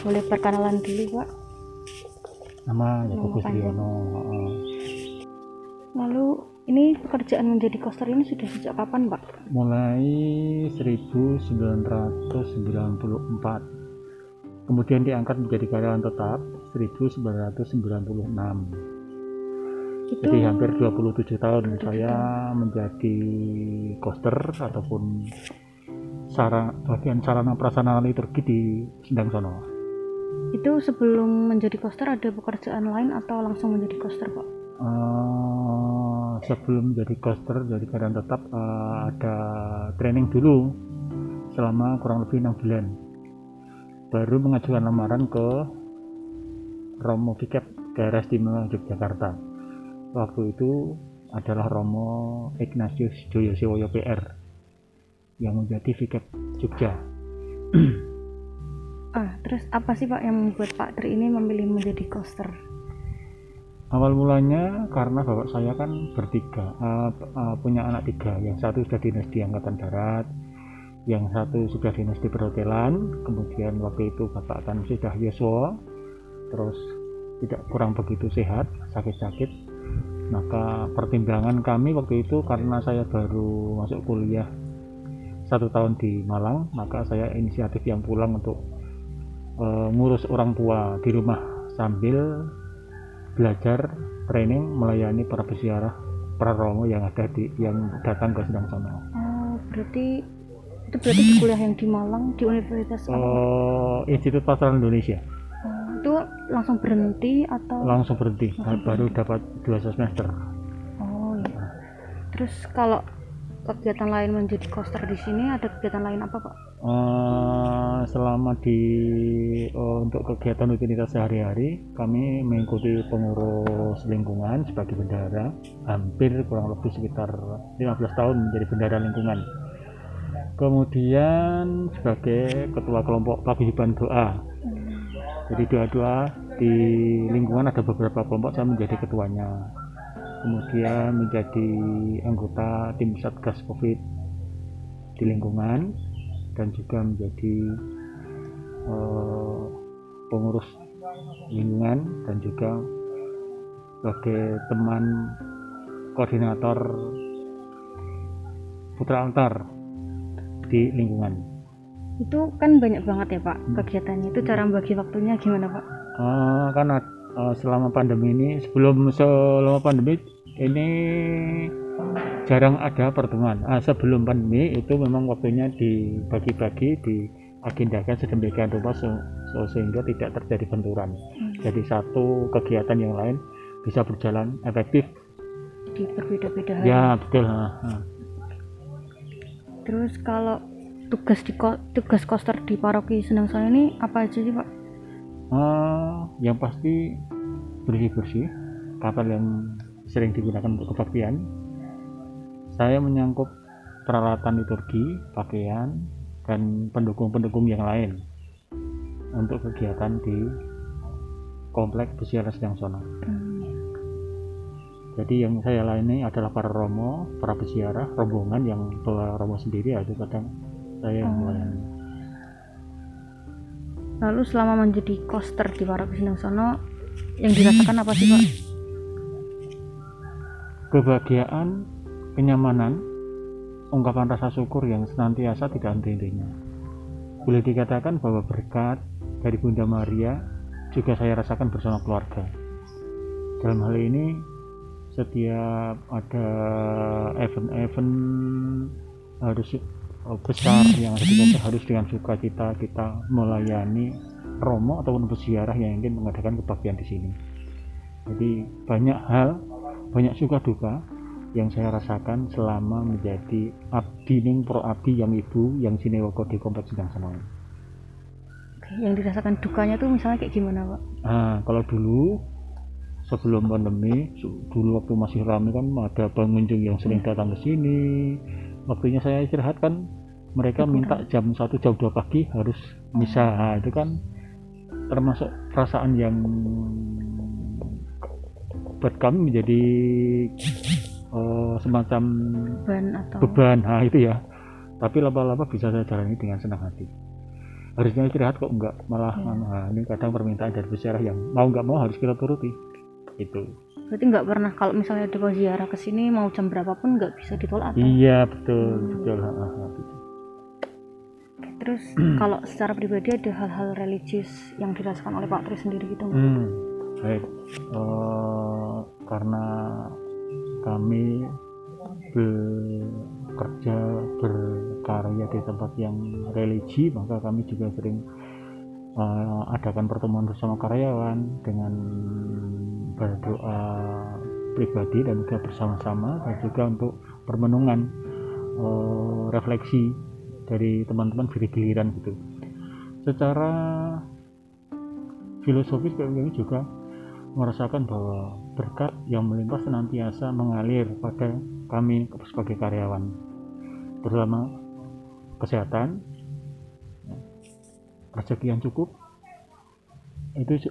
boleh perkenalan dulu pak. Nama panjang. Riono heeh. lalu ini pekerjaan menjadi koster ini sudah sejak kapan pak? Mulai 1994 kemudian diangkat menjadi karyawan tetap 1996 itu jadi hampir 27 tahun saya menjadi koster ataupun sarana bagian sarana prasarana liturgi di Sendang Sono itu sebelum menjadi koster ada pekerjaan lain atau langsung menjadi koster pak? Eh, sebelum jadi koster jadi karyawan tetap eh, ada training dulu selama kurang lebih enam bulan. Baru mengajukan lamaran ke Romo Vikep daerah istimewa Yogyakarta. Waktu itu adalah Romo Ignatius Joyo Sewoyo PR yang menjadi Vikep Jogja ah terus apa sih pak yang membuat pak Tri ini memilih menjadi koster Awal mulanya karena bapak saya kan bertiga, eh, eh, punya anak tiga. Yang satu sudah dinas di Angkatan Darat, yang satu sudah dinas di perhotelan. Kemudian waktu itu bapak kan sudah Yeswa, terus tidak kurang begitu sehat, sakit-sakit. Maka pertimbangan kami waktu itu karena saya baru masuk kuliah satu tahun di Malang, maka saya inisiatif yang pulang untuk eh, ngurus orang tua di rumah sambil belajar training melayani para peziarah para romo yang ada di yang datang ke Sedang Sono. oh berarti itu berarti di kuliah yang di Malang di Universitas? Oh, Institut Pastoral Indonesia Oh, itu langsung berhenti atau langsung berhenti baru dapat dua semester. oh iya terus kalau kegiatan lain menjadi koster di sini ada kegiatan lain apa pak Eh, selama di eh, untuk kegiatan rutinitas sehari-hari kami mengikuti pengurus lingkungan sebagai bendara hampir kurang lebih sekitar 15 tahun menjadi bendara lingkungan. Kemudian sebagai ketua kelompok paguyuban doa. Jadi doa-doa di lingkungan ada beberapa kelompok saya menjadi ketuanya. Kemudian menjadi anggota tim satgas covid di lingkungan dan juga menjadi eh, pengurus lingkungan dan juga sebagai teman koordinator putra altar di lingkungan. Itu kan banyak banget ya pak kegiatannya. Itu cara bagi waktunya gimana pak? Eh, karena eh, selama pandemi ini sebelum selama pandemi ini jarang ada pertemuan. Ah, sebelum pandemi itu memang waktunya dibagi-bagi diagendakan sedemikian rupa se- se- sehingga tidak terjadi benturan. Jadi satu kegiatan yang lain bisa berjalan efektif. Di berbeda-beda ya betul ah, ah. terus kalau tugas di ko- tugas koster di paroki Senang Sono ini apa aja sih pak? Eh, yang pasti bersih-bersih kapal yang sering digunakan untuk kebaktian saya menyangkut peralatan liturgi pakaian dan pendukung-pendukung yang lain untuk kegiatan di komplek Pesiara Sedang Sono. Hmm, jadi yang saya layani adalah para romo para peziarah rombongan yang bawa romo sendiri itu kadang saya yang Oh. melayani. Lalu selama menjadi koster di Senang Sono yang dirasakan apa sih pak? Kebahagiaan, kenyamanan, ungkapan rasa syukur yang senantiasa tidak henti-hentinya. Boleh dikatakan bahwa berkat dari Bunda Maria juga saya rasakan bersama keluarga. Dalam hal ini, setiap ada event-event harus eh, besar yang harus dengan sukacita kita melayani romo ataupun peziarah yang ingin mengadakan kebaktian di sini. Jadi banyak hal banyak suka duka yang saya rasakan selama menjadi abdi ning pro abdi yang ibu yang sinewoko di kompleks Sedang Senang. Oke, yang dirasakan dukanya tuh misalnya kayak gimana pak Nah, kalau dulu sebelum pandemi, dulu waktu masih ramai kan ada pengunjung yang sering datang ke sini. Waktunya saya istirahat kan mereka minta jam 1 jam 2 pagi harus misa. Nah, itu kan termasuk perasaan yang buat kami menjadi eh, semacam beban atau beban nah itu ya tapi lama-lama bisa saya jalani dengan senang hati harusnya istirahat kok enggak malah Iya. nah, ini kadang permintaan dari peziarah yang mau nggak mau harus kita turuti itu berarti nggak pernah kalau misalnya ada ziarah ke sini mau jam berapapun nggak bisa ditolak atau iya betul Hmm. betul ha, ha, ha, terus kalau secara pribadi ada hal-hal religius yang dirasakan oleh Pak Tri sendiri gitu? Hmm, baik. Eh, karena kami bekerja berkarya di tempat yang religi, maka kami juga sering eh, adakan pertemuan bersama karyawan dengan berdoa pribadi dan juga bersama-sama dan juga untuk permenungan eh, refleksi dari teman-teman giliran gitu. Secara filosofis kami juga merasakan bahwa berkat yang melimpah senantiasa mengalir pada kami sebagai karyawan. Terutama kesehatan rezeki yang cukup itu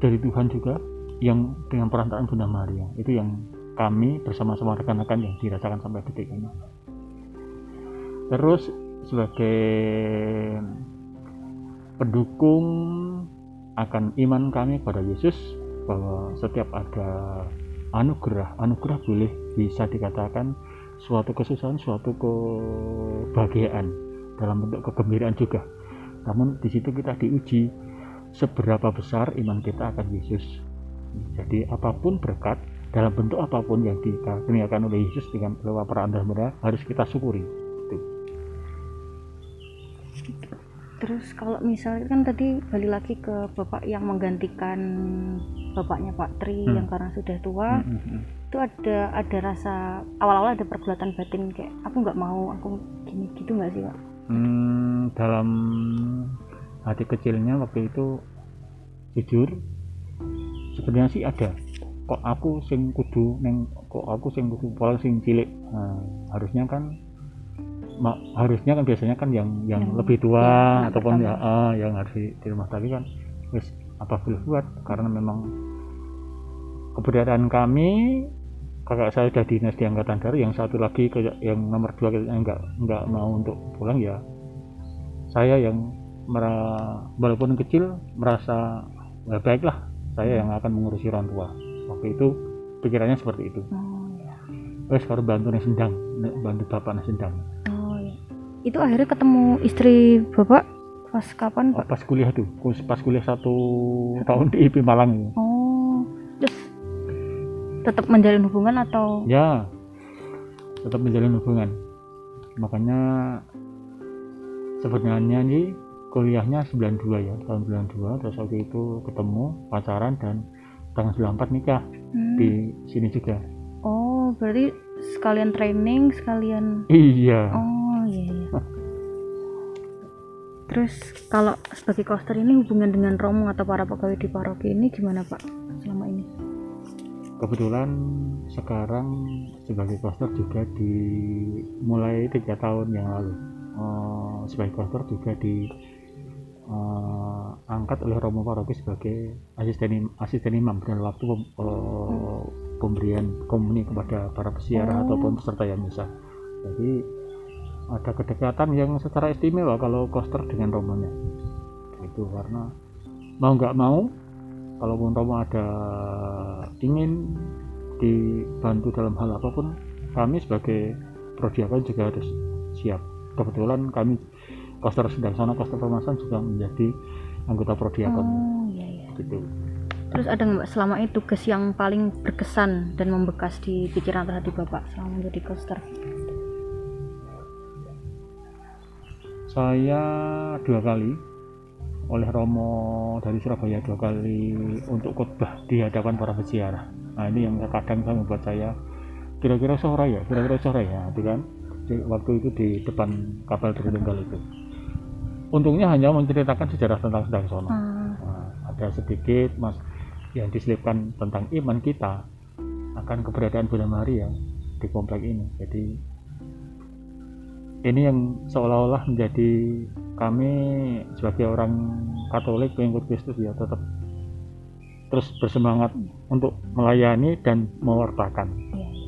dari Tuhan juga yang dengan perantaraan Bunda Maria. Itu yang kami bersama-sama rekan-rekan yang dirasakan sampai detik ini. Terus sebagai pendukung akan iman kami pada Yesus bahwa setiap ada anugerah anugerah boleh bisa dikatakan suatu kesusahan suatu kebahagiaan dalam bentuk kegembiraan juga. Namun di situ kita diuji seberapa besar iman kita akan Yesus. Jadi apa pun berkat dalam bentuk apa pun yang dikaruniakan oleh Yesus dengan lewat peran mereka harus kita syukuri. Gitu. Terus kalau misalnya kan tadi balik lagi ke bapak yang menggantikan bapaknya Pak Tri Hmm. yang karena sudah tua, Mm, mm, mm. itu ada ada rasa awal-awal ada pergulatan batin kayak aku nggak mau, aku gini gitu nggak sih Pak? Hmm, dalam hati kecilnya waktu itu jujur sebenarnya sih ada kok aku sing kudu neng kok aku sing kudu pola sing cilik nah, harusnya kan ma- harusnya kan biasanya kan yang yang Yang- lebih tua ya, ataupun ya ah, yang harus di, di rumah tapi kan wis apa buat karena memang keberadaan kami kakak saya sudah dinas di angkatan darat yang satu lagi kayak yang nomor dua kayaknya nggak nggak mau untuk pulang ya saya yang mera- walaupun kecil merasa ya baiklah saya yang akan mengurusi orang tua waktu itu pikirannya seperti itu Oh ya. wes kalau bantu sendang bantu bapak sendang Oh ya. Itu akhirnya ketemu istri bapak pas kapan Oh, Pak? pas kuliah tuh pas kuliah satu tahun di IP Malang Oh, terus tetap menjalin hubungan atau? ya tetap menjalin hubungan makanya sebenarnya nih kuliahnya 92 ya tahun 92 terus waktu itu ketemu pacaran dan tanggal 94 nikah Hmm. di sini juga Oh, berarti sekalian training, sekalian iya Oh iya iya. Terus kalau sebagai koster ini hubungan dengan romo atau para pegawai di paroki ini gimana Pak selama ini? kebetulan sekarang sebagai koster juga dimulai tiga tahun yang lalu Eh, sebagai koster juga di eh, angkat oleh Romo Paroki sebagai asisten im- asisten imam dalam waktu pem- eh, pemberian komuni kepada para peziarah Oh. ataupun peserta yang misa. Jadi ada kedekatan yang secara istimewa kalau koster dengan romonya. Itu karena mau nggak mau kalaupun Romo ada ingin dibantu dalam hal apa pun kami sebagai prodiakon juga harus siap kebetulan kami koster sedang sana koster pemasan juga menjadi anggota prodiakon Oh iya iya. gitu Terus ada nggak selama ini tugas yang paling berkesan dan membekas di pikiran hati Bapak selama menjadi koster? Saya dua kali oleh Romo dari Surabaya dua kali untuk khotbah di hadapan para peziarah. Nah ini yang kadang saya membuat saya kira-kira sore ya kira-kira sore ya itu kan? Di- waktu itu di depan kapal Tritunggal itu. Untungnya hanya menceritakan sejarah tentang sedang sono. Ah, Nah, ada sedikit mas yang diselipkan tentang iman kita akan keberadaan Bunda Maria di komplek ini. Jadi ini yang seolah-olah menjadi kami sebagai orang Katolik pengikut Kristus ya tetap terus bersemangat untuk melayani dan mewartakan. iya, iya.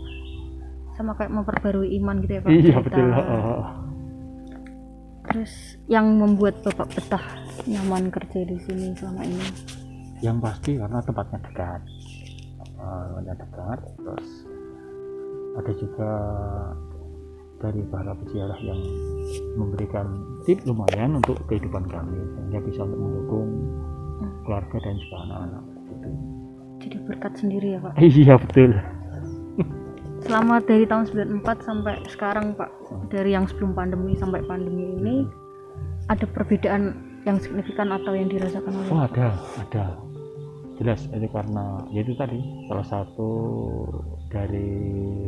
Sama kayak memperbarui iman gitu ya Pak? Iya cerita. betul. Oh, Terus terus yang membuat bapak betah nyaman kerja di sini selama ini yang pasti karena tempatnya dekat tempatnya dekat terus ada juga dari para peziarah yang memberikan tip lumayan untuk kehidupan kami sehingga bisa untuk mendukung keluarga dan juga anak-anak. Gitu. jadi berkat sendiri ya pak? Iya betul. Selama dari tahun 94 sampai sekarang pak. Dari yang sebelum pandemi sampai pandemi ini ada perbedaan yang signifikan atau yang dirasakan oleh oh ada ada. Jelas itu karena ya itu tadi salah satu dari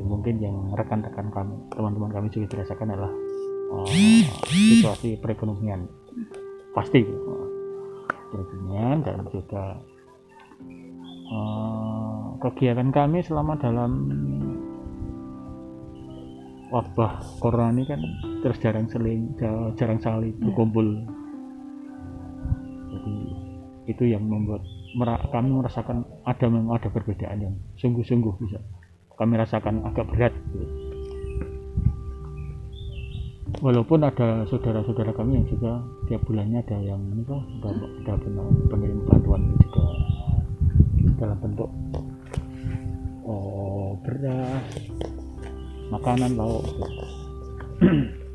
mungkin yang rekan-rekan kami teman-teman kami juga dirasakan adalah eh, situasi perekonomian. Pasti. Eh, perekonomian dan juga eh, kegiatan kami selama dalam wabah corona ini kan terus jarang seling ja- jarang sekali berkumpul. Jadi itu yang membuat kami merasakan ada memang ada perbedaan yang sungguh-sungguh bisa kami rasakan agak berat walaupun ada saudara-saudara kami yang juga tiap bulannya ada yang ini kok ada, ada pen- pengirim bantuan juga dalam bentuk oh, beras makanan lauk.